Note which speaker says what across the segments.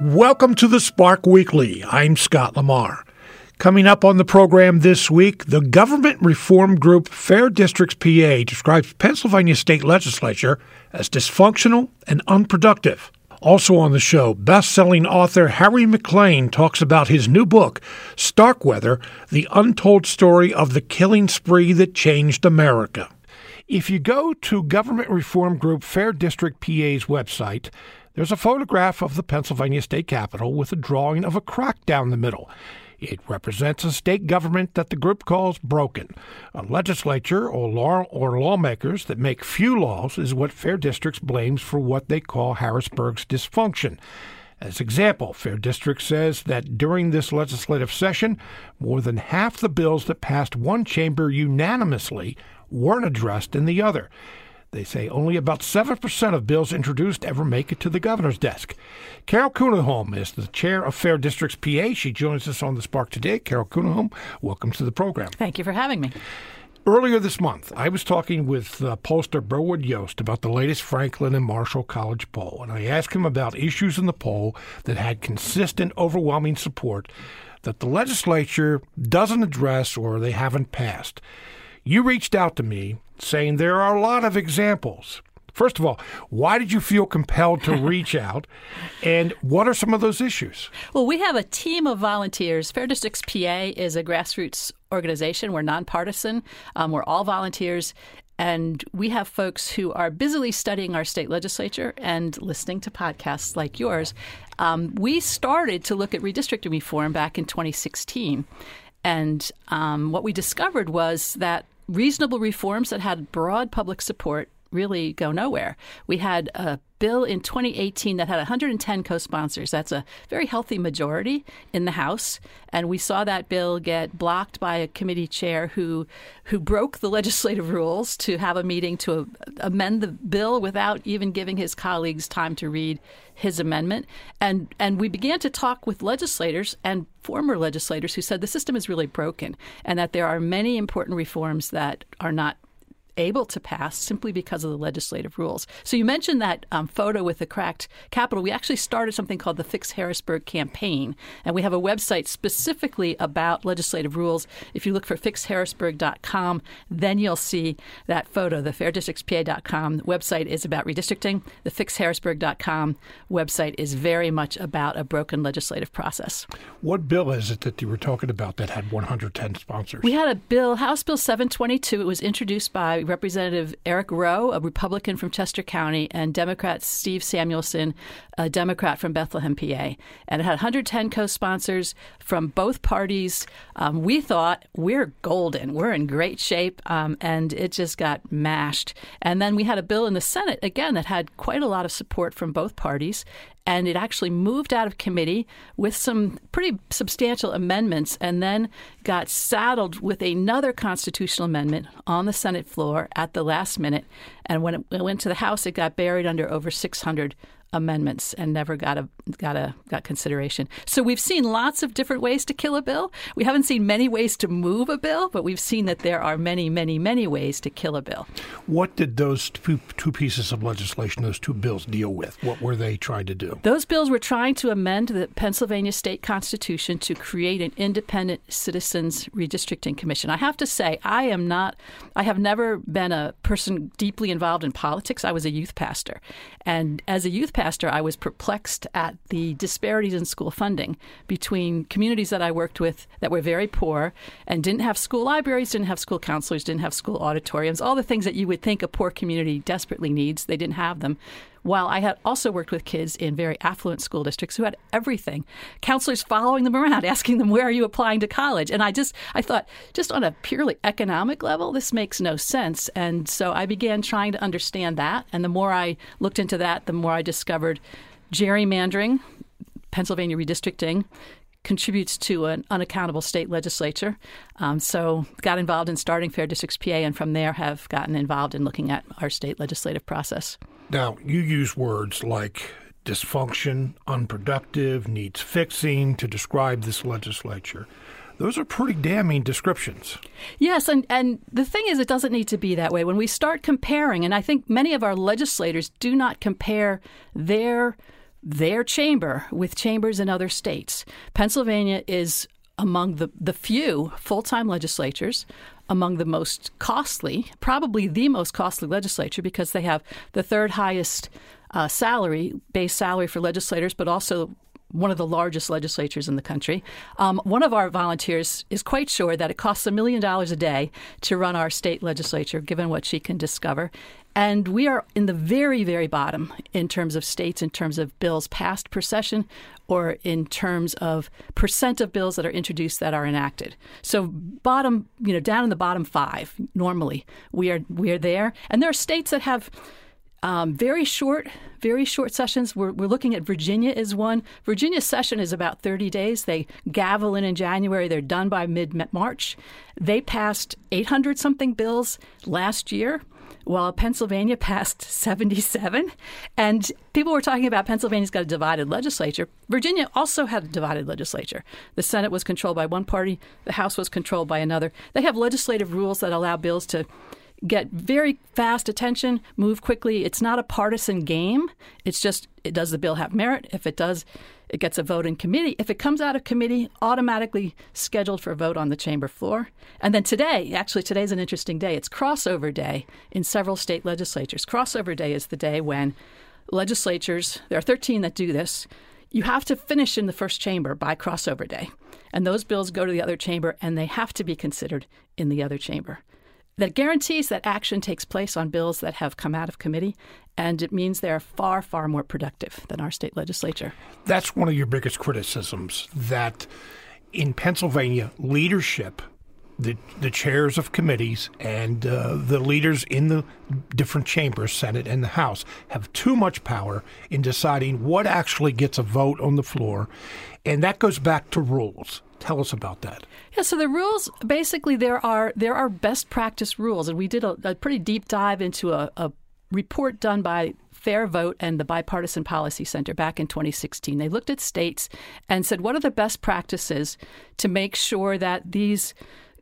Speaker 1: Welcome to the Spark Weekly. I'm Scott Lamar. Coming up on the program this week, the government reform group Fair Districts PA describes Pennsylvania state legislature as dysfunctional and unproductive. Also on the show, best-selling author Harry Maclean talks about his new book, Starkweather: The Untold Story of the Killing Spree That Changed America. If you go to Government Reform Group Fair District PA's website, there's a photograph of the Pennsylvania state capitol with a drawing of a crack down the middle. It represents a state government that the group calls broken. A legislature or, law, or lawmakers that make few laws is what Fair Districts blames for what they call Harrisburg's dysfunction. As example, Fair District says that during this legislative session, more than half the bills that passed one chamber unanimously weren't addressed in the other. They say only about 7% of bills introduced ever make it to the governor's desk. Carol Kuniholm is the chair of Fair Districts PA. She joins us on the Spark today. Carol Kuniholm, welcome to the program.
Speaker 2: Thank you for having me.
Speaker 1: Earlier this month, I was talking with uh, pollster Berwood Yost about the latest Franklin and Marshall College poll, and I asked him about issues in the poll that had consistent, overwhelming support that the legislature doesn't address or they haven't passed. You reached out to me saying there are a lot of examples. First of all, why did you feel compelled to reach out? And what are some of those issues?
Speaker 2: Well, we have a team of volunteers. Fair Districts PA is a grassroots organization. We're nonpartisan, um, we're all volunteers. And we have folks who are busily studying our state legislature and listening to podcasts like yours. Um, we started to look at redistricting reform back in 2016. And um, what we discovered was that reasonable reforms that had broad public support really go nowhere. We had a bill in 2018 that had 110 co sponsors. That's a very healthy majority in the House. And we saw that bill get blocked by a committee chair who, who broke the legislative rules to have a meeting to amend the bill without even giving his colleagues time to read his amendment. And, and we began to talk with legislators and former legislators who said the system is really broken and that there are many important reforms that are not able to pass simply because of the legislative rules. So you mentioned that um, photo with the cracked Capitol. We actually started something called the Fix Harrisburg campaign, and we have a website specifically about legislative rules. If you look for fixharrisburg.com, then you'll see that photo. The fairdistrictspa.com website is about redistricting. The fixharrisburg.com website is very much about a broken legislative process.
Speaker 1: What bill is it that you were talking about that had 110 sponsors?
Speaker 2: We had a bill, House Bill 722. It was introduced by Representative Eric Roe, a Republican from Chester County, and Democrat Steve Samuelson, a Democrat from Bethlehem, PA. And it had 110 co sponsors from both parties. Um, we thought we're golden, we're in great shape, um, and it just got mashed. And then we had a bill in the Senate, again, that had quite a lot of support from both parties and it actually moved out of committee with some pretty substantial amendments and then got saddled with another constitutional amendment on the Senate floor at the last minute. And when it went to the House, it got buried under over 600 amendments and never got a got a got consideration. So we've seen lots of different ways to kill a bill. We haven't seen many ways to move a bill, but we've seen that there are many, many, many ways to kill a bill.
Speaker 1: What did those two, two pieces of legislation, those two bills, deal with? What were they trying to do?
Speaker 2: Those bills were trying to amend the Pennsylvania state constitution to create an independent citizens redistricting commission. I have to say, I am not. I have never been a person deeply involved in politics. I was a youth pastor, and as a youth pastor, I was perplexed at the disparities in school funding between communities that I worked with that were very poor and didn't have school libraries, didn't have school counselors, didn't have school auditoriums, all the things that you would think a poor community desperately needs. They didn't have them. While I had also worked with kids in very affluent school districts who had everything, counselors following them around, asking them, Where are you applying to college? And I just, I thought, just on a purely economic level, this makes no sense. And so I began trying to understand that. And the more I looked into that, the more I discovered gerrymandering, Pennsylvania redistricting, contributes to an unaccountable state legislature. Um, so got involved in starting Fair Districts PA, and from there have gotten involved in looking at our state legislative process.
Speaker 1: Now, you use words like dysfunction, unproductive, needs fixing to describe this legislature. Those are pretty damning descriptions.
Speaker 2: Yes, and, and the thing is, it doesn't need to be that way. When we start comparing, and I think many of our legislators do not compare their their chamber with chambers in other states. Pennsylvania is among the, the few full time legislatures, among the most costly, probably the most costly legislature because they have the third highest uh, salary, base salary for legislators, but also one of the largest legislatures in the country. Um, one of our volunteers is quite sure that it costs a million dollars a day to run our state legislature, given what she can discover. And we are in the very, very bottom in terms of states, in terms of bills passed per session, or in terms of percent of bills that are introduced that are enacted. So bottom, you know, down in the bottom five, normally we are we are there. And there are states that have um, very short, very short sessions. We're, we're looking at Virginia is one. Virginia's session is about 30 days. They gavel in in January. They're done by mid March. They passed 800 something bills last year while Pennsylvania passed 77. And people were talking about Pennsylvania's got a divided legislature. Virginia also had a divided legislature. The Senate was controlled by one party, the House was controlled by another. They have legislative rules that allow bills to get very fast attention, move quickly. It's not a partisan game. It's just, it does the bill have merit? If it does, it gets a vote in committee. If it comes out of committee, automatically scheduled for a vote on the chamber floor. And then today, actually, today's an interesting day. It's crossover day in several state legislatures. Crossover day is the day when legislatures, there are 13 that do this, you have to finish in the first chamber by crossover day. And those bills go to the other chamber and they have to be considered in the other chamber that guarantees that action takes place on bills that have come out of committee, and it means they're far, far more productive than our state legislature.
Speaker 1: That's one of your biggest criticisms that in Pennsylvania, leadership, the, the chairs of committees, and uh, the leaders in the different chambers, Senate and the House, have too much power in deciding what actually gets a vote on the floor. And that goes back to rules. Tell us about that.
Speaker 2: Yeah, so the rules basically there are there are best practice rules, and we did a, a pretty deep dive into a, a report done by Fair Vote and the Bipartisan Policy Center back in 2016. They looked at states and said, what are the best practices to make sure that these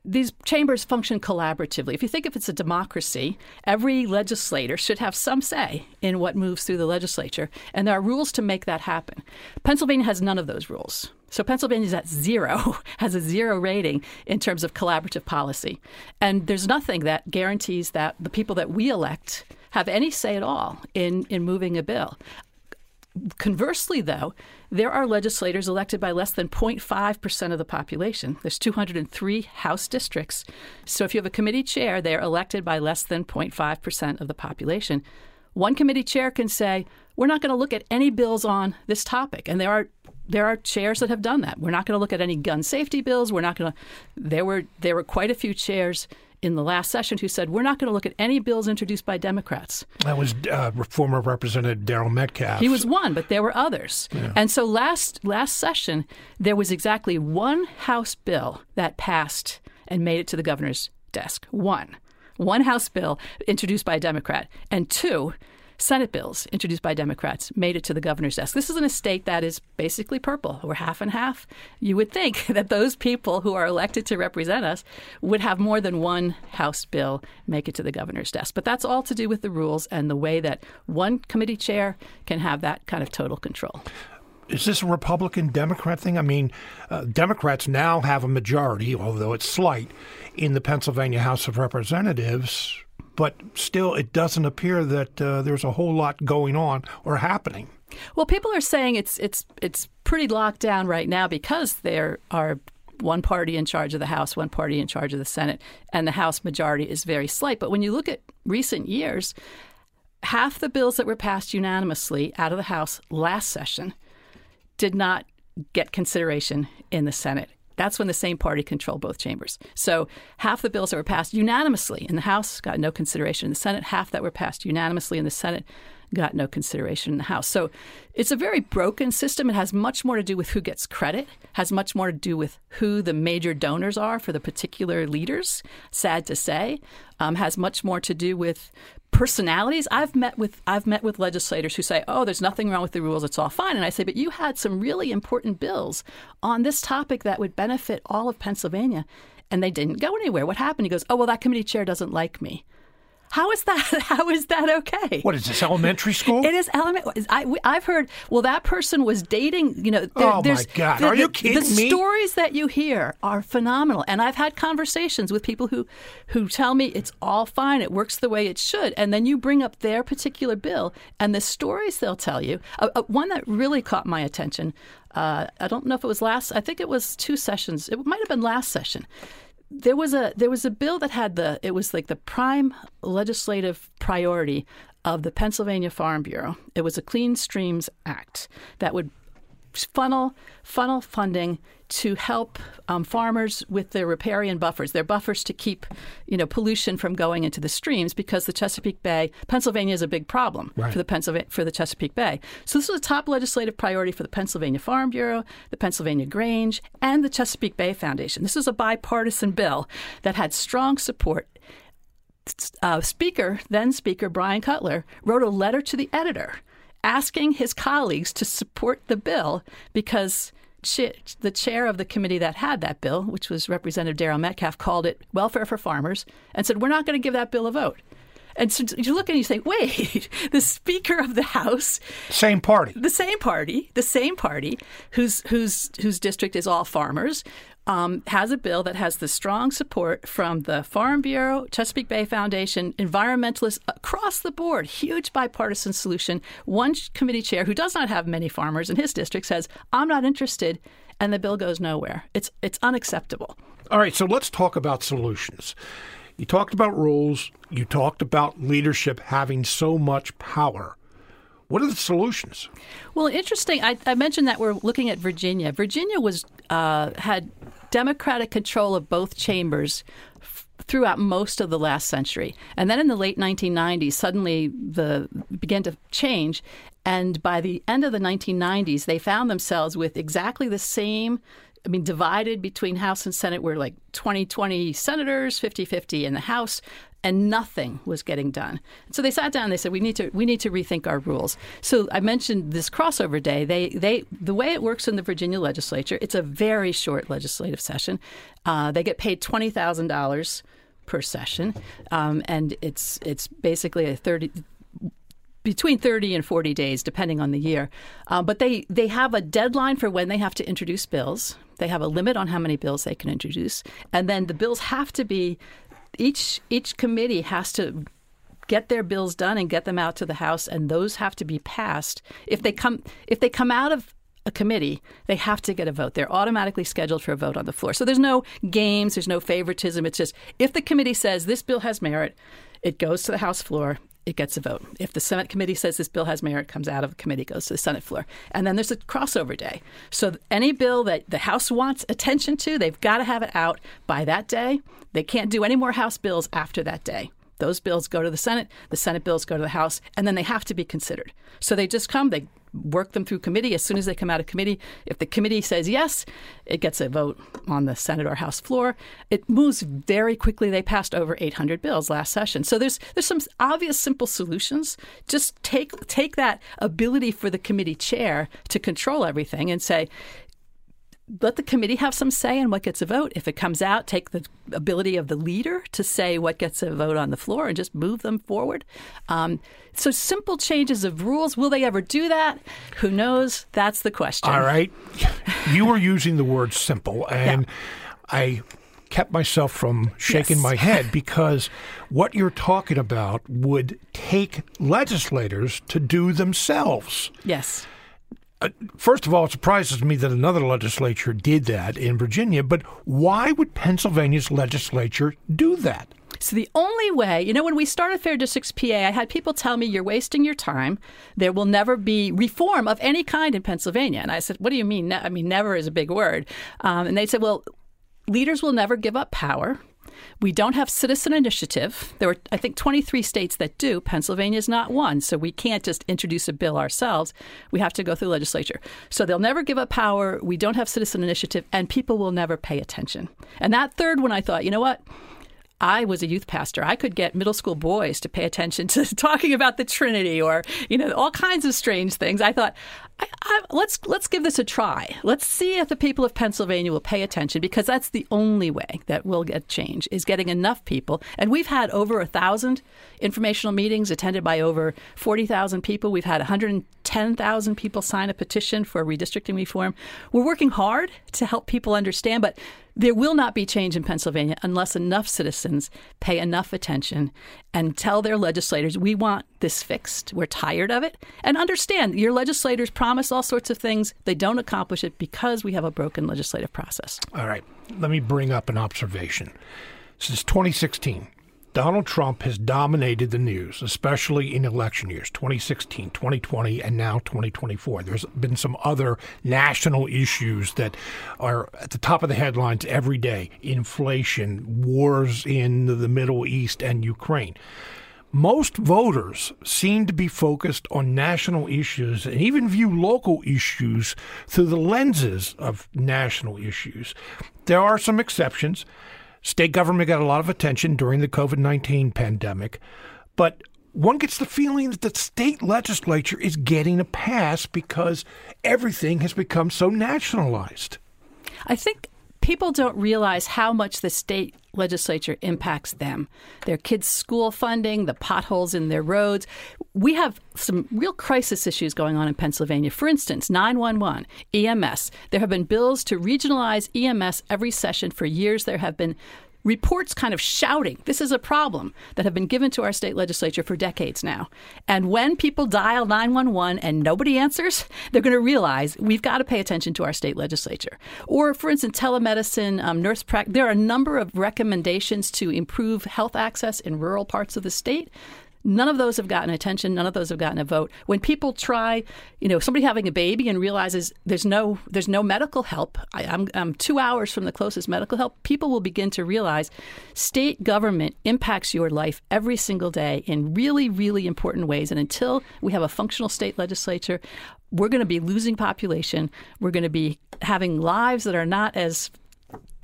Speaker 2: these chambers function collaboratively. If you think if it's a democracy, every legislator should have some say in what moves through the legislature, and there are rules to make that happen. Pennsylvania has none of those rules. So Pennsylvania is at zero, has a zero rating in terms of collaborative policy. And there's nothing that guarantees that the people that we elect have any say at all in, in moving a bill. Conversely, though, there are legislators elected by less than 0.5% of the population. There's 203 House districts. So if you have a committee chair, they are elected by less than 0.5% of the population. One committee chair can say, we're not going to look at any bills on this topic. And there are there are chairs that have done that. We're not going to look at any gun safety bills. We're not going to. There were there were quite a few chairs in the last session who said we're not going to look at any bills introduced by Democrats.
Speaker 1: That was uh, former Representative Daryl Metcalfe.
Speaker 2: He was one, but there were others. Yeah. And so last last session there was exactly one House bill that passed and made it to the governor's desk. One, one House bill introduced by a Democrat, and two Senate bills introduced by Democrats made it to the governor's desk. This is in a state that is basically purple. We're half and half. You would think that those people who are elected to represent us would have more than one House bill make it to the governor's desk. But that's all to do with the rules and the way that one committee chair can have that kind of total control
Speaker 1: is this a Republican Democrat thing? I mean, uh, Democrats now have a majority, although it's slight, in the Pennsylvania House of Representatives but still, it doesn't appear that uh, there's a whole lot going on or happening.
Speaker 2: Well, people are saying it's it's it's pretty locked down right now because there are one party in charge of the House, one party in charge of the Senate, and the House majority is very slight. But when you look at recent years, half the bills that were passed unanimously out of the House last session did not get consideration in the Senate. That's when the same party controlled both chambers. So half the bills that were passed unanimously in the House got no consideration in the Senate. Half that were passed unanimously in the Senate got no consideration in the House. So it's a very broken system. It has much more to do with who gets credit, has much more to do with who the major donors are for the particular leaders, sad to say, um, has much more to do with personalities. I've met with I've met with legislators who say, "Oh, there's nothing wrong with the rules; it's all fine." And I say, "But you had some really important bills on this topic that would benefit all of Pennsylvania, and they didn't go anywhere. What happened?" He goes, "Oh, well, that committee chair doesn't like me." How is that? How is that okay?
Speaker 1: What is this elementary school?
Speaker 2: It is elementary. I, have heard. Well, that person was dating. You know. There,
Speaker 1: oh my God!
Speaker 2: The,
Speaker 1: are you kidding
Speaker 2: the
Speaker 1: me?
Speaker 2: The stories that you hear are phenomenal, and I've had conversations with people who, who tell me it's all fine. It works the way it should, and then you bring up their particular bill and the stories they'll tell you. Uh, uh, one that really caught my attention. Uh, I don't know if it was last. I think it was two sessions. It might have been last session there was a there was a bill that had the it was like the prime legislative priority of the Pennsylvania Farm Bureau. It was a Clean Streams Act that would funnel funnel funding to help um, farmers with their riparian buffers, their buffers to keep you know pollution from going into the streams because the Chesapeake Bay, Pennsylvania is a big problem
Speaker 1: right.
Speaker 2: for the Pennsylvania for the Chesapeake Bay. So this was a top legislative priority for the Pennsylvania Farm Bureau, the Pennsylvania Grange, and the Chesapeake Bay Foundation. This was a bipartisan bill that had strong support uh, Speaker, then Speaker Bryan Cutler, wrote a letter to the editor asking his colleagues to support the bill because the chair of the committee that had that bill, which was Representative Daryl Metcalfe, called it welfare for farmers and said, We're not going to give that bill a vote. And so you look and you say, wait, the Speaker of the House,
Speaker 1: same party,
Speaker 2: the same party, the same party, whose whose whose district is all farmers, um, has a bill that has the strong support from the Farm Bureau, Chesapeake Bay Foundation, environmentalists across the board. Huge bipartisan solution. One committee chair who does not have many farmers in his district says, "I'm not interested," and the bill goes nowhere. It's it's unacceptable.
Speaker 1: All right, so let's talk about solutions. You talked about rules. You talked about leadership having so much power. What are the solutions?
Speaker 2: Well, interesting. I, I mentioned that we're looking at Virginia. Virginia was uh, had Democratic control of both chambers throughout most of the last century, and then in the late 1990s, suddenly the began to change. And by the end of the 1990s, they found themselves with exactly the same I mean, divided between House and Senate. We're like 20 20 senators, 50 50 in the House, and nothing was getting done. So they sat down and they said, we need to, we need to rethink our rules. So I mentioned this crossover day. They, they, the way it works in the Virginia legislature, it's a very short legislative session. Uh, they get paid $20,000 per session. Um, and it's, it's basically a 30, between 30 and 40 days, depending on the year. Uh, but they, they have a deadline for when they have to introduce bills. They have a limit on how many bills they can introduce. And then the bills have to be, each, each committee has to get their bills done and get them out to the House, and those have to be passed. If they come, if they come out of a committee, they have to get a vote. They're automatically scheduled for a vote on the floor. So there's no games, there's no favoritism. It's just if the committee says this bill has merit, it goes to the House floor it gets a vote. If the Senate committee says this bill has merit, it comes out of the committee, goes to the Senate floor. And then there's a crossover day. So any bill that the House wants attention to, they've got to have it out by that day. They can't do any more House bills after that day. Those bills go to the Senate, the Senate bills go to the House, and then they have to be considered. So they just come, they work them through committee. As soon as they come out of committee, if the committee says yes, it gets a vote on the Senate or House floor. It moves very quickly. They passed over 800 bills last session. So there's there's some obvious, simple solutions. Just take take that ability for the committee chair to control everything and say, let the committee have some say in what gets a vote. If it comes out, take the ability of the leader to say what gets a vote on the floor and just move them forward. Um, so simple changes of rules. Will they ever do that? Who knows? That's the question.
Speaker 1: All right. You were using the word simple, and yeah. I kept myself from shaking yes. my head because what you're talking about would take legislators to do themselves.
Speaker 2: Yes.
Speaker 1: Uh, first of all, it surprises me that another legislature did that in Virginia, but why would Pennsylvania's legislature do that?
Speaker 2: So the only way, you know, when we started Fair Districts PA, I had people tell me you're wasting your time. There will never be reform of any kind in Pennsylvania. And I said, what do you mean? I mean, never is a big word. Um, and they said, well, leaders will never give up power. We don't have citizen initiative. There are, I think, 23 states that do. Pennsylvania is not one. So we can't just introduce a bill ourselves. We have to go through legislature. So they'll never give up power. We don't have citizen initiative, and people will never pay attention. And that third one, I thought, you know what? I was a youth pastor. I could get middle school boys to pay attention to talking about the Trinity or, you know, all kinds of strange things. I thought, I, I, let's let's give this a try. Let's see if the people of Pennsylvania will pay attention because that's the only way that we'll get change is getting enough people. And we've had over a thousand informational meetings attended by over forty thousand people. We've had 110,000 people sign a petition for redistricting reform. We're working hard to help people understand, but there will not be change in Pennsylvania unless enough citizens pay enough attention and tell their legislators, we want this fixed. We're tired of it. And understand your legislators promise all sorts of things. They don't accomplish it because we have a broken legislative process.
Speaker 1: All right. Let me bring up an observation. Since 2016, Donald Trump has dominated the news, especially in election years 2016, 2020, and now 2024. There's been some other national issues that are at the top of the headlines every day inflation, wars in the Middle East, and Ukraine. Most voters seem to be focused on national issues and even view local issues through the lenses of national issues. There are some exceptions. State government got a lot of attention during the COVID 19 pandemic, but one gets the feeling that the state legislature is getting a pass because everything has become so nationalized.
Speaker 2: I think people don't realize how much the state legislature impacts them. Their kids' school funding, the potholes in their roads. We have some real crisis issues going on in Pennsylvania. For instance, 911, EMS. There have been bills to regionalize EMS every session for years. There have been reports kind of shouting, this is a problem that have been given to our state legislature for decades now. And when people dial 911 and nobody answers, they're going to realize we've got to pay attention to our state legislature. Or, for instance, telemedicine, um, nurse practice. There are a number of recommendations to improve health access in rural parts of the state None of those have gotten attention. None of those have gotten a vote. When people try, you know, somebody having a baby and realizes there's no there's no medical help. I, am I'm, I'm two hours from the closest medical help. People will begin to realize state government impacts your life every single day in really really important ways. And until we have a functional state legislature, we're going to be losing population. We're going to be having lives that are not as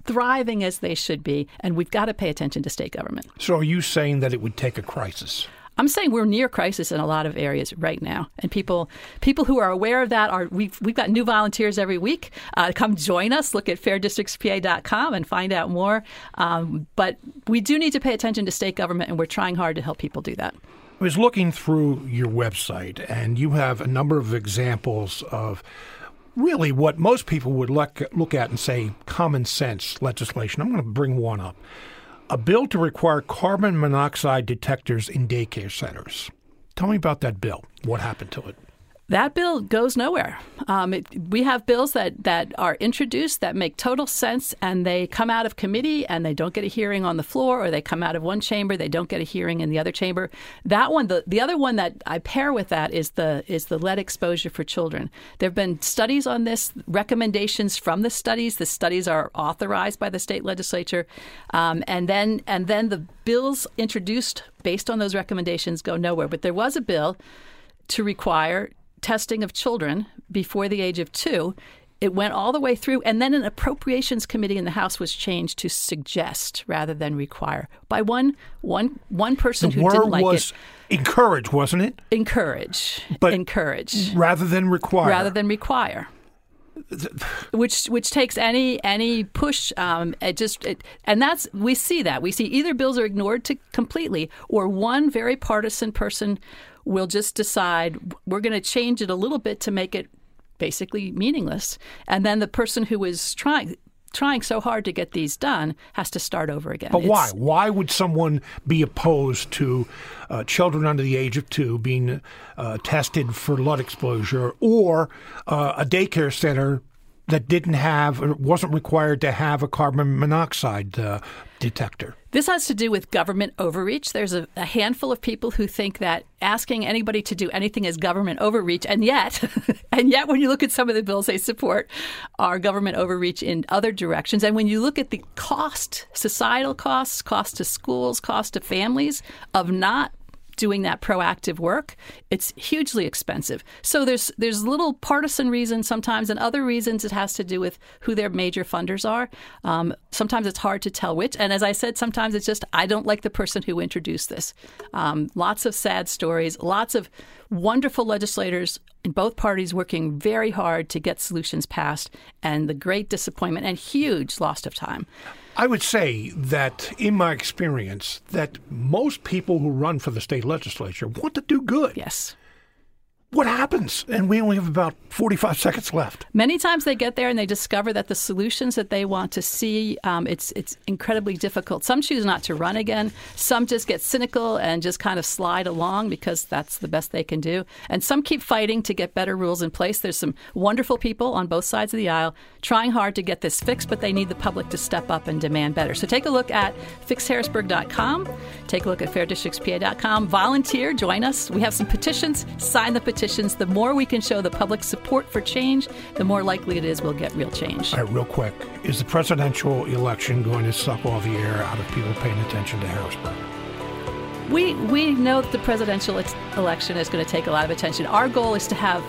Speaker 2: thriving as they should be, and we've got to pay attention to state government.
Speaker 1: So, are you saying that it would take a crisis?
Speaker 2: I'm saying we're near crisis in a lot of areas right now, and people people who are aware of that are we've we've got new volunteers every week. Uh, come join us. Look at fairdistrictspa.com and find out more. Um, but we do need to pay attention to state government, and we're trying hard to help people do that.
Speaker 1: I was looking through your website, and you have a number of examples of really what most people would look, look at and say common sense legislation. I'm going to bring one up a bill to require carbon monoxide detectors in daycare centers. Tell me about that bill. What happened to it?
Speaker 2: That bill goes nowhere. Um, it, we have bills that, that are introduced that make total sense and they come out of committee and they don't get a hearing on the floor or they come out of one chamber, they don't get a hearing in the other chamber. That one, the, the other one that I pair with that is the is the lead exposure for children. There have been studies on this, recommendations from the studies. The studies are authorized by the state legislature. Um, and then and then the bills introduced based on those recommendations go nowhere. But there was a bill to require testing of children before the age of two. It went all the way through, and then an appropriations committee in the House was changed to suggest rather than require by one one one person
Speaker 1: the
Speaker 2: who didn't like
Speaker 1: was
Speaker 2: it.
Speaker 1: Encourage, wasn't it?
Speaker 2: Encourage, but encourage
Speaker 1: rather than require.
Speaker 2: Rather than require which which takes any any push um, it just it, and that's we see that we see either bills are ignored to completely or one very partisan person will just decide we're going to change it a little bit to make it basically meaningless. And then the person who is trying trying so hard to get these done has to start over again.
Speaker 1: But it's, why? Why would someone be opposed to uh, children under the age of two being uh, tested for lead exposure or uh, a daycare center that didn't have or wasn't required to have a carbon monoxide uh, detector.
Speaker 2: This has to do with government overreach. There's a, a, handful of people who think that asking anybody to do anything is government overreach, and yet, and yet, when you look at some of the bills they support, are government overreach in other directions. And when you look at the cost, societal costs, cost to schools, cost to families of not doing that proactive work, it's hugely expensive. So there's there's little partisan reasons sometimes, and other reasons it has to do with who their major funders are. Um, sometimes it's hard to tell which. And as I said, sometimes it's just I don't like the person who introduced this. Um, lots of sad stories, lots of wonderful legislators in both parties working very hard to get solutions passed, and the great disappointment and huge loss of time.
Speaker 1: I would say that, in my experience, that most people who run for the state legislature want to do good.
Speaker 2: Yes
Speaker 1: what happens? And we only have about 45 seconds left.
Speaker 2: Many times they get there and they discover that the solutions that they want to see, um, it's it's incredibly difficult. Some choose not to run again. Some just get cynical and just kind of slide along because that's the best they can do. And some keep fighting to get better rules in place. There's some wonderful people on both sides of the aisle trying hard to get this fixed, but they need the public to step up and demand better. So take a look at fixharrisburg.com. Take a look at fairdistrictspa.com. Volunteer, join us. We have some petitions. Sign the petition petitions, the more we can show the public support for change, the more likely it is we'll get real change.
Speaker 1: All right, real quick. Is the presidential election going to suck all the air out of people paying attention to Harrisburg?
Speaker 2: We, we know that the presidential election is going to take a lot of attention. Our goal is to have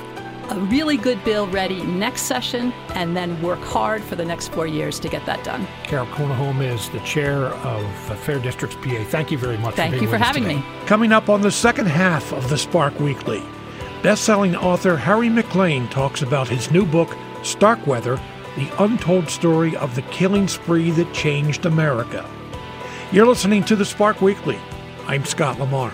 Speaker 2: a really good bill ready next session and then work hard for the next four years to get that done.
Speaker 1: Carol Kuniholm is the chair of Fair Districts PA. Thank you very much.
Speaker 2: Thank
Speaker 1: for
Speaker 2: you for having
Speaker 1: today.
Speaker 2: me.
Speaker 1: Coming up on the second half of the Spark Weekly. Best-selling author Harry Maclean talks about his new book, Starkweather: The Untold Story of the Killing Spree That Changed America. You're listening to the Spark Weekly. I'm Scott Lamar.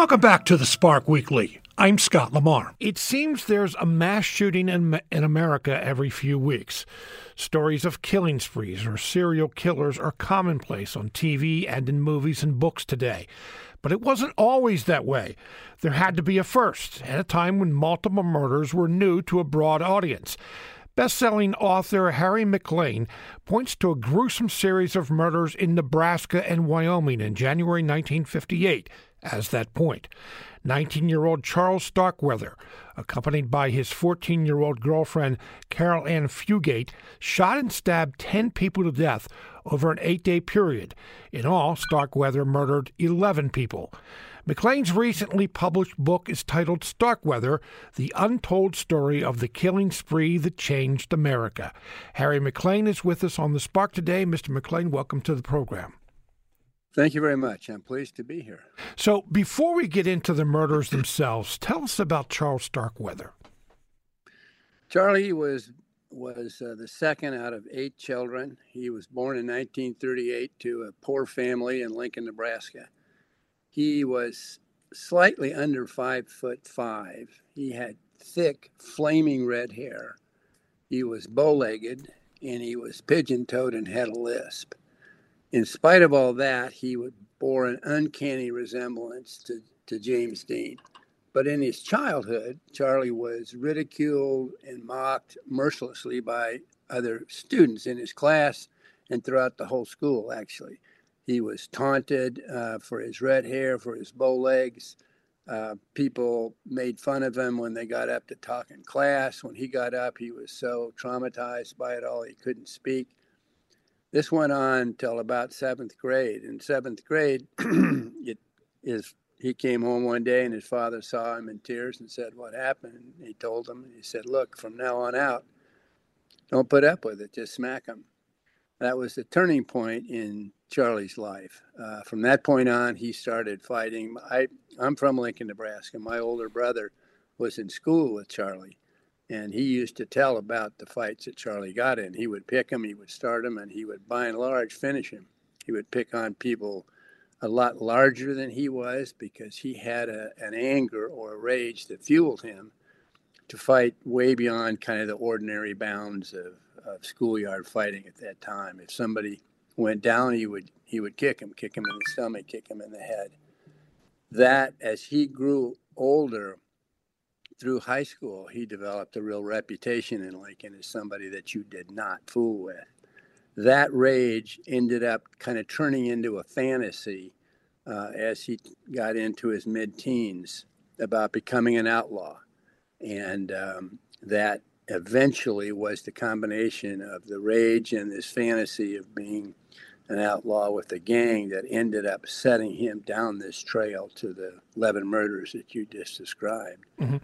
Speaker 1: Welcome back to the Spark Weekly. I'm Scott Lamar. It seems there's a mass shooting in, in America every few weeks. Stories of killing sprees or serial killers are commonplace on TV and in movies and books today. But it wasn't always that way. There had to be a first, at a time when multiple murders were new to a broad audience. Best-selling author Harry Maclean points to a gruesome series of murders in Nebraska and Wyoming in January 1958 as that point. 19 year old Charles Starkweather, accompanied by his 14 year old girlfriend Carol Ann Fugate, shot and stabbed 10 people to death over an eight day period. In all, Starkweather murdered 11 people. Maclean's recently published book is titled Starkweather The Untold Story of the Killing Spree That Changed America. Harry Maclean is with us on the Spark today. Mr. Maclean, welcome to the program.
Speaker 3: Thank you very much. I'm pleased to be here.
Speaker 1: So, before we get into the murders themselves, tell us about Charles Starkweather.
Speaker 3: Charlie was was uh, the second out of eight children. He was born in 1938 to a poor family in Lincoln, Nebraska. He was slightly under five foot five. He had thick, flaming red hair. He was bow legged and he was pigeon toed and had a lisp in spite of all that, he would bore an uncanny resemblance to, to James Dean. But in his childhood, Charlie was ridiculed and mocked mercilessly by other students in his class and throughout the whole school, actually. He was taunted uh, for his red hair, for his bow legs. Uh, people made fun of him when they got up to talk in class. When he got up, he was so traumatized by it all, he couldn't speak. This went on till about seventh grade. In seventh grade, it is he came home one day and his father saw him in tears and said, "What happened?" And he told him, and he said, "Look, from now on out, don't put up with it. Just smack him." That was the turning point in Charlie's life. Uh, from that point on, he started fighting. I, I'm from Lincoln, Nebraska. My older brother was in school with Charlie, and he used to tell about the fights that Charlie got in. He would pick him, he would start him, and he would, by and large, finish him. He would pick on people a lot larger than he was because he had a, an anger or a rage that fueled him to fight way beyond kind of the ordinary bounds of, of schoolyard fighting at that time. If somebody went down, he would he would kick him, kick him in the stomach, kick him in the head. That as he grew older, through high school, he developed a real reputation in Lincoln as somebody that you did not fool with. that rage ended up kind of turning into a fantasy uh, as he got into his mid teens about becoming an outlaw. And um, that eventually was the combination of the rage and this fantasy of being an outlaw with a gang that ended up setting him down this trail to the 11 murders that you just described.
Speaker 1: Mm-hmm.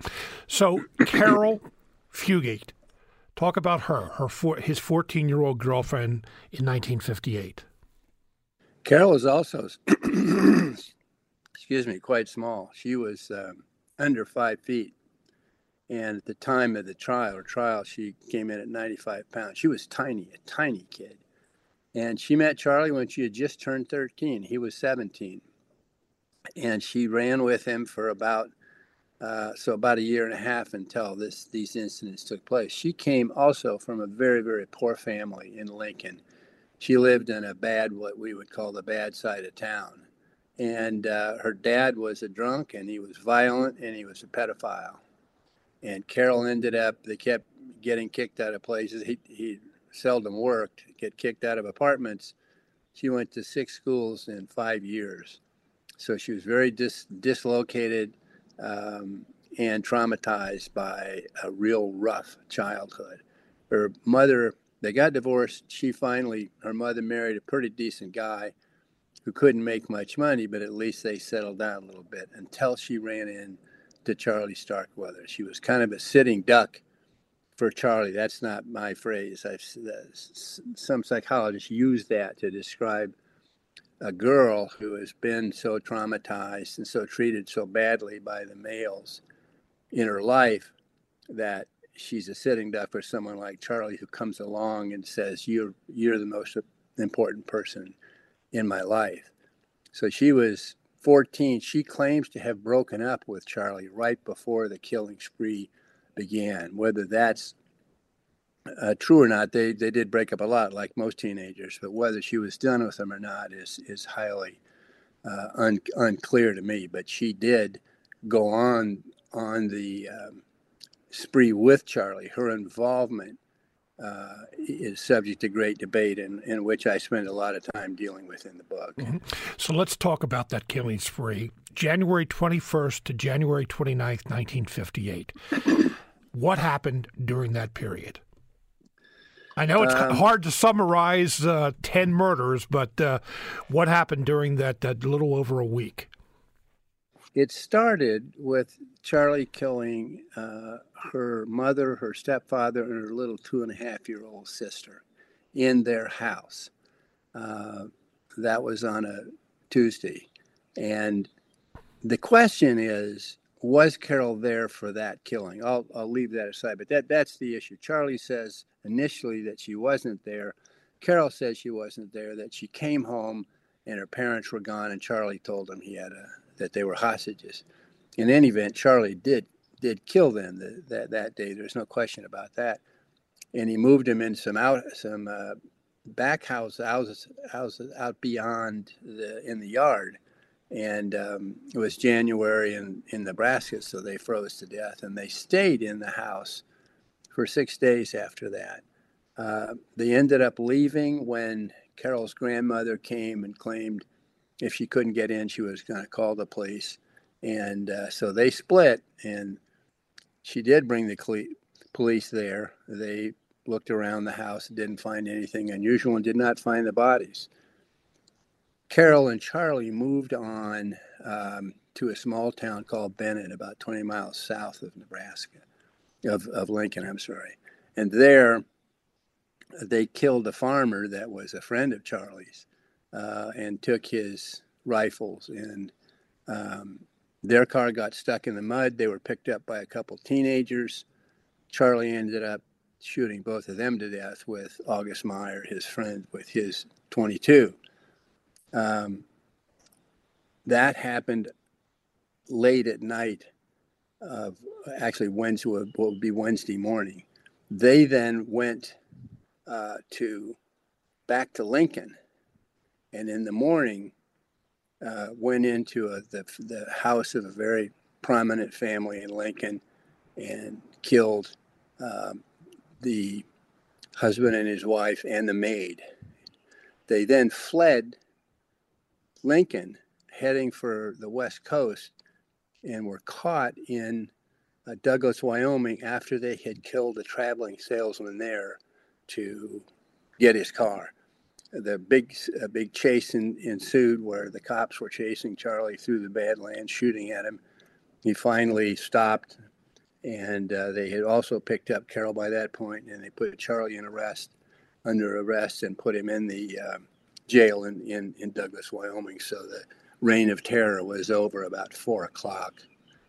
Speaker 1: So, Carol Fugate, talk about her, her four, his 14 year old girlfriend in 1958.
Speaker 3: Carol was also, excuse me, quite small. She was um, under five feet. And at the time of the trial or trial, she came in at 95 pounds. She was tiny, a tiny kid. And she met Charlie when she had just turned 13. He was 17. And she ran with him for about uh, so about a year and a half until this these incidents took place. She came also from a very very poor family in Lincoln. She lived in a bad what we would call the bad side of town, and uh, her dad was a drunk and he was violent and he was a pedophile. And Carol ended up they kept getting kicked out of places. He he seldom worked, get kicked out of apartments. She went to six schools in five years. So she was very dis- dislocated um, and traumatized by a real rough childhood. Her mother, they got divorced. She finally, her mother married a pretty decent guy who couldn't make much money, but at least they settled down a little bit until she ran in to Charlie Starkweather. She was kind of a sitting duck for Charlie. That's not my phrase. I've, some psychologists use that to describe a girl who has been so traumatized and so treated so badly by the males in her life that she's a sitting duck for someone like Charlie who comes along and says, "You're you're the most important person in my life." So she was 14. She claims to have broken up with Charlie right before the killing spree began. Whether that's uh, true or not, they, they did break up a lot, like most teenagers. But whether she was done with them or not is is highly uh, un, unclear to me. But she did go on on the um, spree with Charlie. Her involvement uh, is subject to great debate, in, in which I spend a lot of time dealing with in the book. Mm-hmm.
Speaker 1: So let's talk about that killing spree. January 21st to January 29th, 1958. what happened during that period? I know it's um, hard to summarize uh, 10 murders, but uh, what happened during that, that little over a week?
Speaker 3: It started with Charlie killing uh, her mother, her stepfather, and her little two and a half year old sister in their house. Uh, that was on a Tuesday. And the question is was Carol there for that killing? I'll, I'll leave that aside, but that, that's the issue. Charlie says initially that she wasn't there. Carol says she wasn't there, that she came home and her parents were gone, and Charlie told them he had a, that they were hostages. In any event, Charlie did did kill them the, that that day. There's no question about that. And he moved them in some out some uh, back house houses houses out beyond the in the yard. And um, it was January in, in Nebraska, so they froze to death. And they stayed in the house for six days after that. Uh, they ended up leaving when Carol's grandmother came and claimed if she couldn't get in, she was going to call the police. And uh, so they split, and she did bring the police there. They looked around the house, didn't find anything unusual, and did not find the bodies. Carol and Charlie moved on um, to a small town called Bennett, about 20 miles south of Nebraska of, of Lincoln, I'm sorry. And there they killed a farmer that was a friend of Charlie's uh, and took his rifles. And um, their car got stuck in the mud. They were picked up by a couple teenagers. Charlie ended up shooting both of them to death with August Meyer, his friend, with his 22. Um, that happened late at night of actually Wednesday will be Wednesday morning. They then went uh, to back to Lincoln, and in the morning uh, went into a, the the house of a very prominent family in Lincoln, and killed um, the husband and his wife, and the maid. They then fled Lincoln, heading for the West Coast, and were caught in uh, Douglas, Wyoming, after they had killed a traveling salesman there to get his car. The big, a big chase in, ensued where the cops were chasing Charlie through the Badlands, shooting at him. He finally stopped, and uh, they had also picked up Carol by that point, and they put Charlie in arrest, under arrest, and put him in the uh, jail in, in, in Douglas, Wyoming. So the reign of terror was over about four o'clock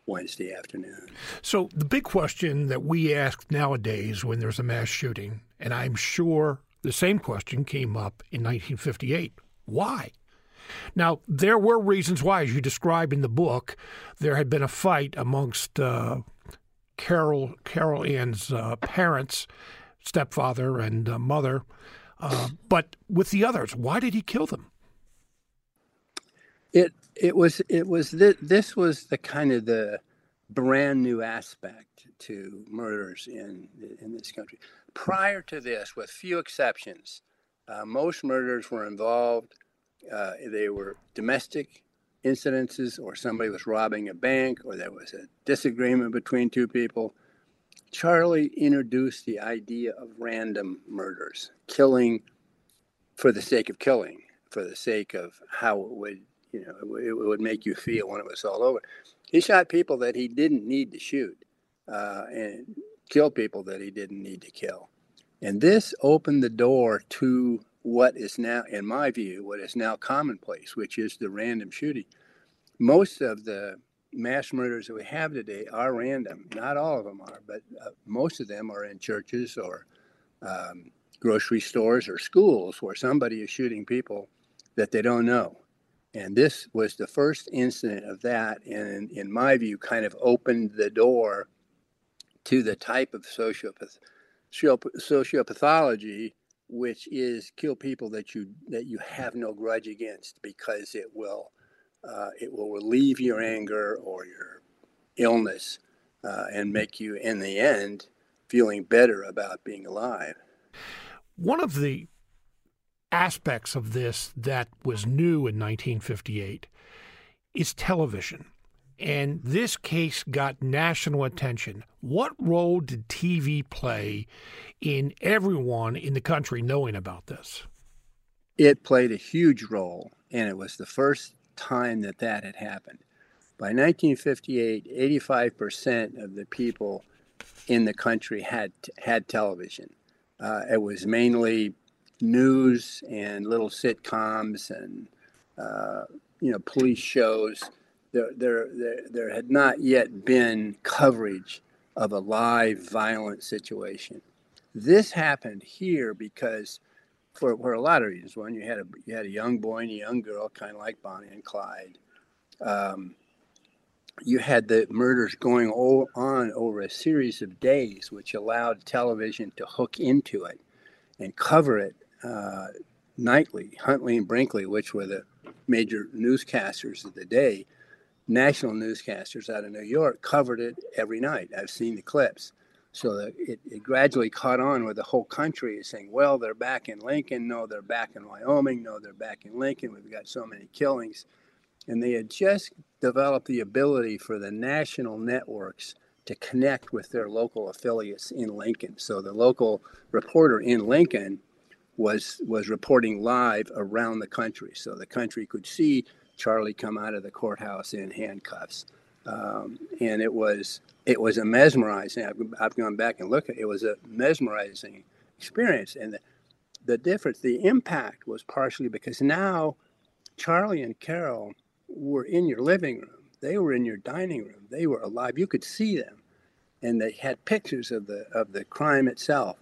Speaker 3: Wednesday afternoon.
Speaker 1: So the big question that we ask nowadays when there's a mass shooting, and I'm sure the same question came up in 1958 why? Now, there were reasons why, as you describe in the book, there had been a fight amongst uh, Carol Carol Ann's uh, parents, stepfather and uh, mother, uh, but with the others, why did he kill them?
Speaker 3: It it was it was th- this was the kind of the brand new aspect to murders in in this country. Prior to this, with few exceptions, uh, most murders were involved. Uh, they were domestic incidences, or somebody was robbing a bank, or there was a disagreement between two people. Charlie introduced the idea of random murders, killing for the sake of killing, for the sake of how it would you know, it, would make you feel when it was all over. He shot people that he didn't need to shoot uh, and killed people that he didn't need to kill. And this opened the door to what is now, in my view, what is now commonplace, which is the random shooting. Most of the mass murders that we have today are random. Not all of them are, but uh, most of them are in churches or um, grocery stores or schools where somebody is shooting people that they don't know. And this was the first incident of that, and in my view, kind of opened the door to the type of sociopath, sociopathology, which is kill people that you that you have no grudge against because it will uh, it will relieve your anger or your illness uh, and make you, in the end, feeling better about being alive.
Speaker 1: One of the aspects of this that was new in 1958 is television. And this case got national attention. What role did TV play in everyone in the country knowing about this?
Speaker 3: It played a huge role, and it was the first time that that had happened. By 1958, 85% of the people in the country had had television. Uh, it was mainly news and little sitcoms and uh, you know police shows. There, there, there, there had not yet been coverage of a live violent situation. This happened here because, for, for a lot of reasons. One, you had a you had a young boy and a young girl, kind of like Bonnie and Clyde. Um, you had the murders going on over a series of days, which allowed television to hook into it and cover it uh, nightly. Huntley and Brinkley, which were the major newscasters of the day, national newscasters out of New York, covered it every night. I've seen the clips. So that it, it gradually caught on where the whole country is saying, well, they're back in Lincoln. No, they're back in Wyoming. No, they're back in Lincoln. We've got so many killings. And they had just developed the ability for the national networks to connect with their local affiliates in Lincoln. So the local reporter in Lincoln was was reporting live around the country, so the country could see Charlie come out of the courthouse in handcuffs, um, and it was it was a mesmerizing. I've, I've gone back and looked at it. it was a mesmerizing experience, and the, the difference, the impact was partially because now Charlie and Carol were in your living room. They were in your dining room. They were alive. You could see them, and they had pictures of the of the crime itself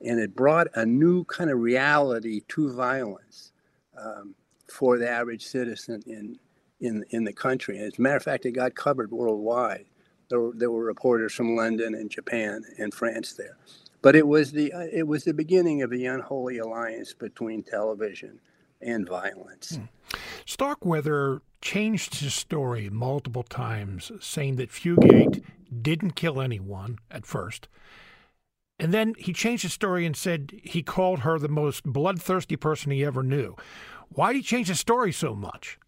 Speaker 3: and it brought a new kind of reality to violence um, for the average citizen in in in the country. As a matter of fact, it got covered worldwide. There were, there were reporters from London and Japan and France there, but it was the uh, it was the beginning of the unholy alliance between television and violence. Hmm.
Speaker 1: Starkweather changed his story multiple times, saying that Fugate didn't kill anyone at first, And then he changed his story and said he called her the most bloodthirsty person he ever knew. Why did he change his story so much?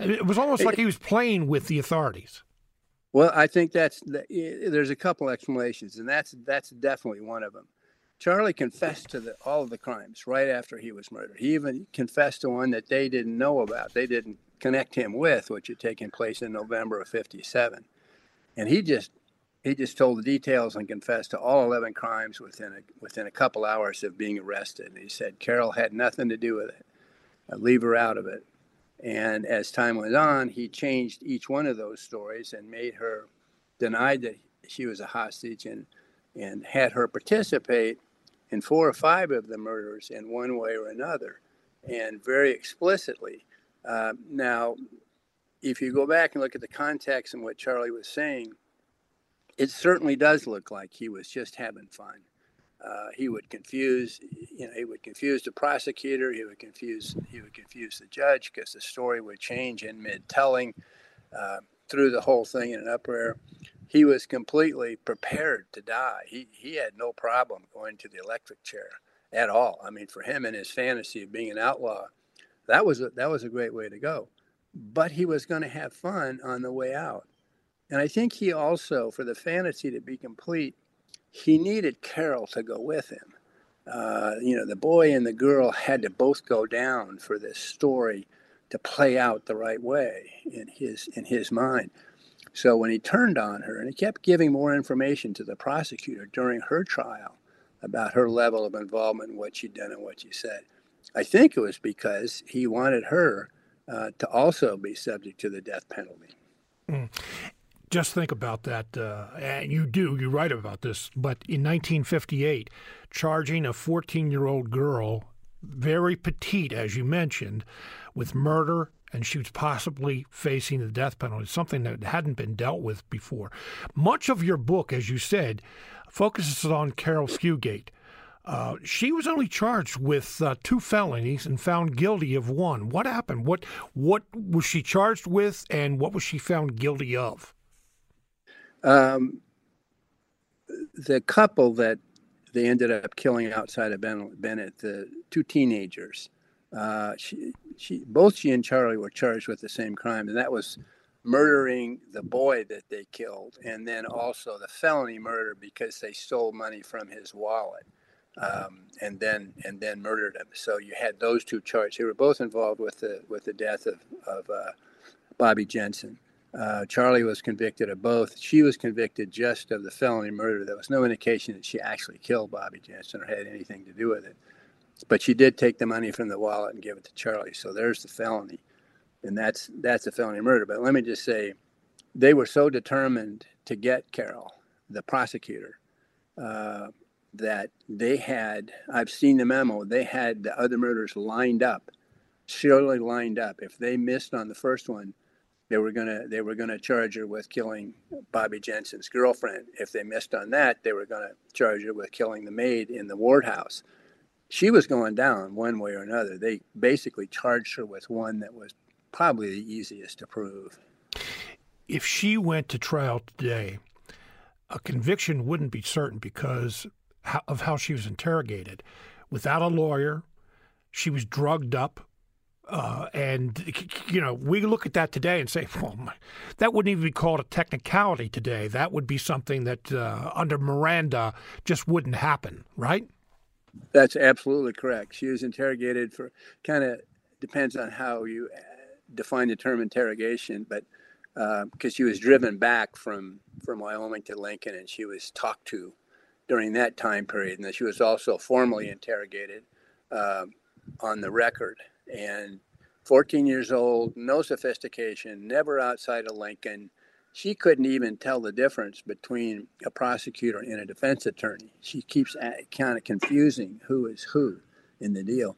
Speaker 1: It was almost like he was playing with the authorities.
Speaker 3: Well, I think that's there's a couple explanations, and that's that's definitely one of them. Charlie confessed to the, all of the crimes right after he was murdered. He even confessed to one that they didn't know about. They didn't connect him with, which had taken place in November of '57, and he just he just told the details and confessed to all 11 crimes within a within a couple hours of being arrested. And he said Carol had nothing to do with it. Uh, leave her out of it. And as time went on, he changed each one of those stories and made her denied that she was a hostage and and had her participate in four or five of the murders in one way or another, and very explicitly. Uh, now, if you go back and look at the context and what Charlie was saying, it certainly does look like he was just having fun. Uh, he would confuse, you know, he would confuse the prosecutor. He would confuse, he would confuse the judge because the story would change in mid-telling. Uh, through the whole thing in an upper air, he was completely prepared to die. He he had no problem going to the electric chair at all. I mean, for him and his fantasy of being an outlaw, that was a, that was a great way to go. But he was going to have fun on the way out, and I think he also, for the fantasy to be complete, he needed Carol to go with him. Uh, you know, the boy and the girl had to both go down for this story to play out the right way in his in his mind. So when he turned on her and he kept giving more information to the prosecutor during her trial about her level of involvement in what she'd done and what she said, I think it was because he wanted her uh, to also be subject to the death penalty. Mm
Speaker 1: just think about that. Uh, and you do, you write about this. But in 1958, charging a 14 year old girl, very petite, as you mentioned, with murder, and she was possibly facing the death penalty, something that hadn't been dealt with before. Much of your book, as you said, focuses on Carol Fugate. Uh, she was only charged with uh, two felonies and found guilty of one. What happened? What what was she charged with, and what was she found guilty of? Um,
Speaker 3: the couple that they ended up killing outside of Bennet, the two teenagers, uh, she, she, both she and Charlie were charged with the same crime, and that was murdering the boy that they killed, and then also the felony murder because they stole money from his wallet, um, and then and then murdered him. So you had those two charges. They were both involved with the with the death of of uh, Bobby Jensen. Uh, Charlie was convicted of both. She was convicted just of the felony murder. There was no indication that she actually killed Bobby Jensen or had anything to do with it. But she did take the money from the wallet and give it to Charlie. So there's the felony, and that's that's a felony murder. But let me just say, they were so determined to get Carol, the prosecutor, uh, that they had. I've seen the memo. They had the other murders lined up, surely lined up. If they missed on the first one they were gonna they were gonna charge her with killing Bobby Jensen's girlfriend. If they missed on that, they were gonna charge her with killing the maid in the ward house. She was going down one way or another. They basically charged her with one that was probably the easiest to prove.
Speaker 1: If she went to trial today, a conviction wouldn't be certain because of how she was interrogated. Without a lawyer, she was drugged up uh, and you know, we look at that today and say, "Well, my, that wouldn't even be called a technicality today. That would be something that uh, under Miranda just wouldn't happen, right?"
Speaker 3: That's absolutely correct. She was interrogated for kind of depends on how you uh, define the term interrogation, but because uh, she was driven back from from Wyoming to Lincoln, and she was talked to during that time period, and then she was also formally interrogated um, on the record and 14 years old, no sophistication, never outside of Lincoln. She couldn't even tell the difference between a prosecutor and a defense attorney. She keeps kind of confusing who is who in the deal.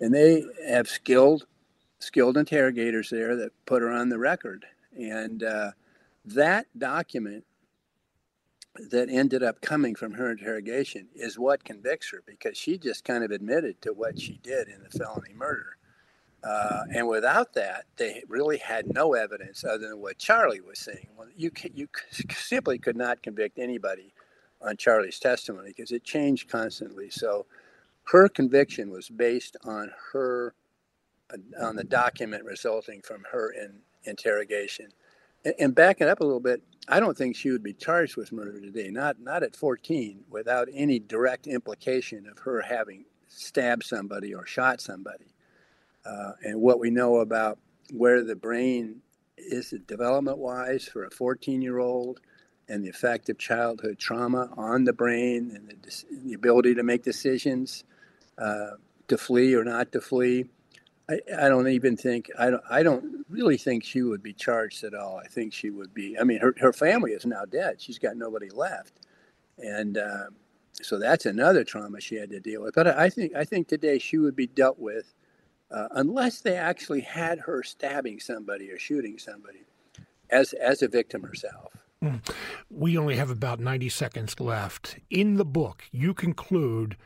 Speaker 3: And they have skilled, skilled interrogators there that put her on the record. And uh, that document that ended up coming from her interrogation is what convicts her because she just kind of admitted to what she did in the felony murder. Uh, and without that, they really had no evidence other than what Charlie was saying. Well, you you simply could not convict anybody on Charlie's testimony because it changed constantly. So her conviction was based on her uh, on the document resulting from her in, interrogation. And, and backing up a little bit, I don't think she would be charged with murder today. Not not at 14, without any direct implication of her having stabbed somebody or shot somebody. Uh, and what we know about where the brain is development wise for a 14 year old and the effect of childhood trauma on the brain and the, the ability to make decisions uh, to flee or not to flee. I, I don't even think I don't I don't really think she would be charged at all. I think she would be. I mean, her her family is now dead. She's got nobody left, and uh, so that's another trauma she had to deal with. But I think I think today she would be dealt with uh, unless they actually had her stabbing somebody or shooting somebody as as a victim herself. Hmm.
Speaker 1: We only have about 90 seconds left. In the book, you conclude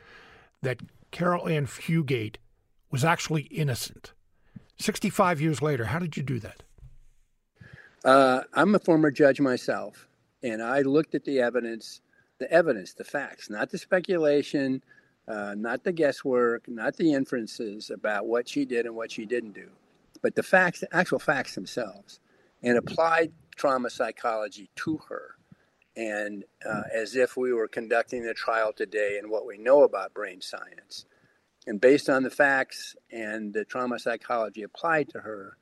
Speaker 1: that Carol Ann Fugate was actually innocent. 65 years later, how did you do that?
Speaker 3: Uh, I'm a former judge myself, and I looked at the evidence, the evidence, the facts, not the speculation, uh, not the guesswork, not the inferences about what she did and what she didn't do, but the facts, actual facts themselves, and applied trauma psychology to her. And uh, as if we were conducting the trial today and what we know about brain science. And based on the facts and the trauma psychology applied to her,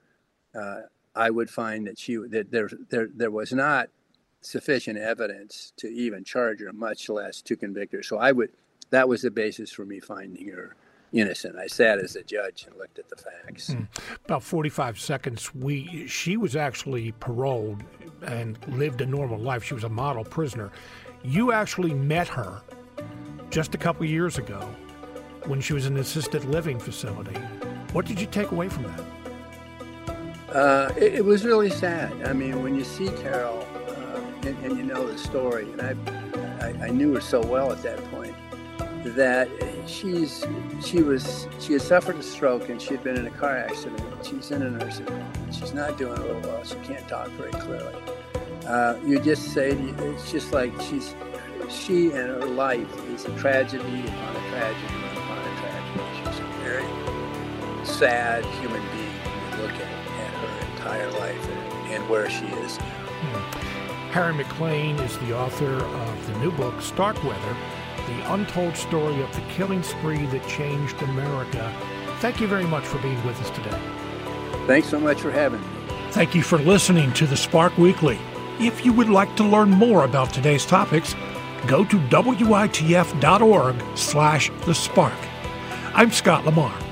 Speaker 3: uh, I would find that she that there, there there was not sufficient evidence to even charge her, much less to convict her. So I would that was the basis for me finding her innocent. I sat as a judge and looked at the facts. Mm.
Speaker 1: About 45 seconds. We she was actually paroled and lived a normal life. She was a model prisoner. You actually met her just a couple years ago when she was in an assisted living facility. What did you take away from that?
Speaker 3: Uh, it, it, was really sad. I mean, when you see Carol uh, and, and, you know the story, and I, I, I knew her so well at that point that she's she was she had suffered a stroke and she had been in a car accident. She's in a nursing home. She's not doing real well. She can't talk very clearly. Uh, you just say it's just like she's she and her life is a tragedy upon a tragedy upon a tragedy. She's a very sad human being you look at, at her entire life and, and where she is.
Speaker 1: Hmm. Harry Maclean is the author of the new book Starkweather the untold story of the killing spree that changed America. Thank you very much for being with us today.
Speaker 3: Thanks so much for having me.
Speaker 1: Thank you for listening to the Spark Weekly. If you would like to learn more about today's topics, go to witf.org slash the spark. I'm Scott Lamar.